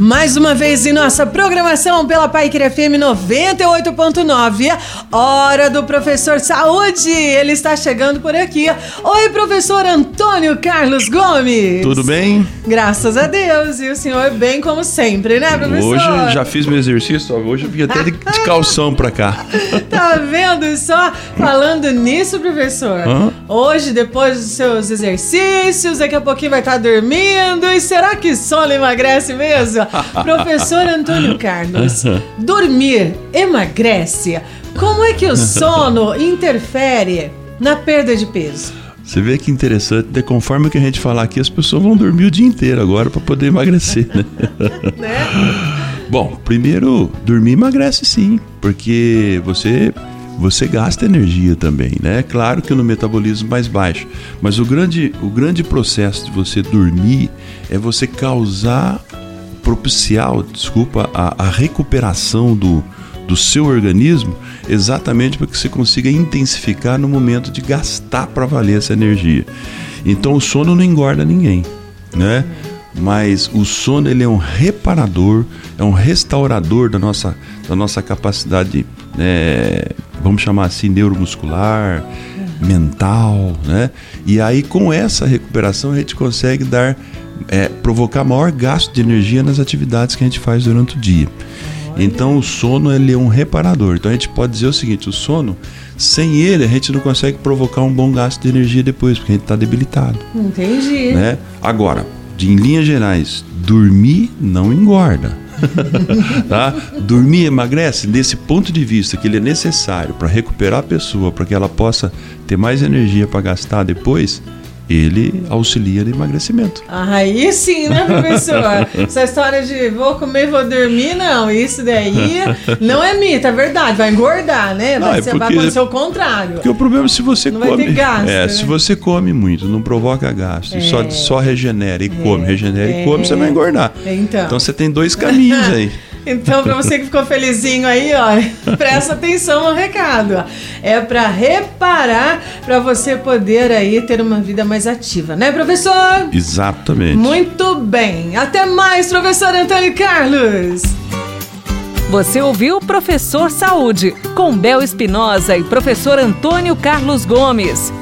Mais uma vez em nossa programação pela Paiquer FM 98.9, hora do professor Saúde. Ele está chegando por aqui. Oi, professor Antônio Carlos Gomes. Tudo bem? Graças a Deus. E o senhor bem como sempre, né, professor? Hoje já fiz meu exercício, hoje eu vim até de, de calção pra cá. tá vendo só? Falando nisso, professor. Hã? Hoje, depois dos seus exercícios, daqui a pouquinho vai estar dormindo. E será que sono emagrece mesmo? Professor Antônio Carlos, dormir emagrece? Como é que o sono interfere na perda de peso? Você vê que interessante, né? conforme o que a gente falar aqui, as pessoas vão dormir o dia inteiro agora para poder emagrecer, né? né? Bom, primeiro, dormir emagrece sim, porque você você gasta energia também, né? Claro que no metabolismo mais baixo, mas o grande, o grande processo de você dormir é você causar propiciar, desculpa, a, a recuperação do, do seu organismo, exatamente para que você consiga intensificar no momento de gastar para valer essa energia. Então o sono não engorda ninguém, né? Mas o sono ele é um reparador, é um restaurador da nossa, da nossa capacidade, né, vamos chamar assim, neuromuscular, mental, né? E aí com essa recuperação a gente consegue dar é, provocar maior gasto de energia nas atividades que a gente faz durante o dia. Então o sono ele é um reparador. Então a gente pode dizer o seguinte: o sono, sem ele a gente não consegue provocar um bom gasto de energia depois, porque a gente está debilitado. Entendi. Né? Agora, de, em linhas gerais, dormir não engorda. tá? Dormir emagrece desse ponto de vista que ele é necessário para recuperar a pessoa, para que ela possa ter mais energia para gastar depois ele auxilia no emagrecimento. Aí sim, né, professor? Essa história de vou comer, vou dormir, não. Isso daí não é mito, é verdade. Vai engordar, né? Vai, não, é porque, vai acontecer o contrário. Porque o problema é se você não come. Vai ter gasto, é, né? se você come muito, não provoca gasto, é. só, só regenera e é. come, regenera e come, você vai engordar. Então, então você tem dois caminhos aí. Então, para você que ficou felizinho aí, ó, presta atenção no recado. É para reparar, para você poder aí ter uma vida mais ativa, né, professor? Exatamente. Muito bem. Até mais, professor Antônio Carlos. Você ouviu Professor Saúde, com Bel Espinosa e professor Antônio Carlos Gomes.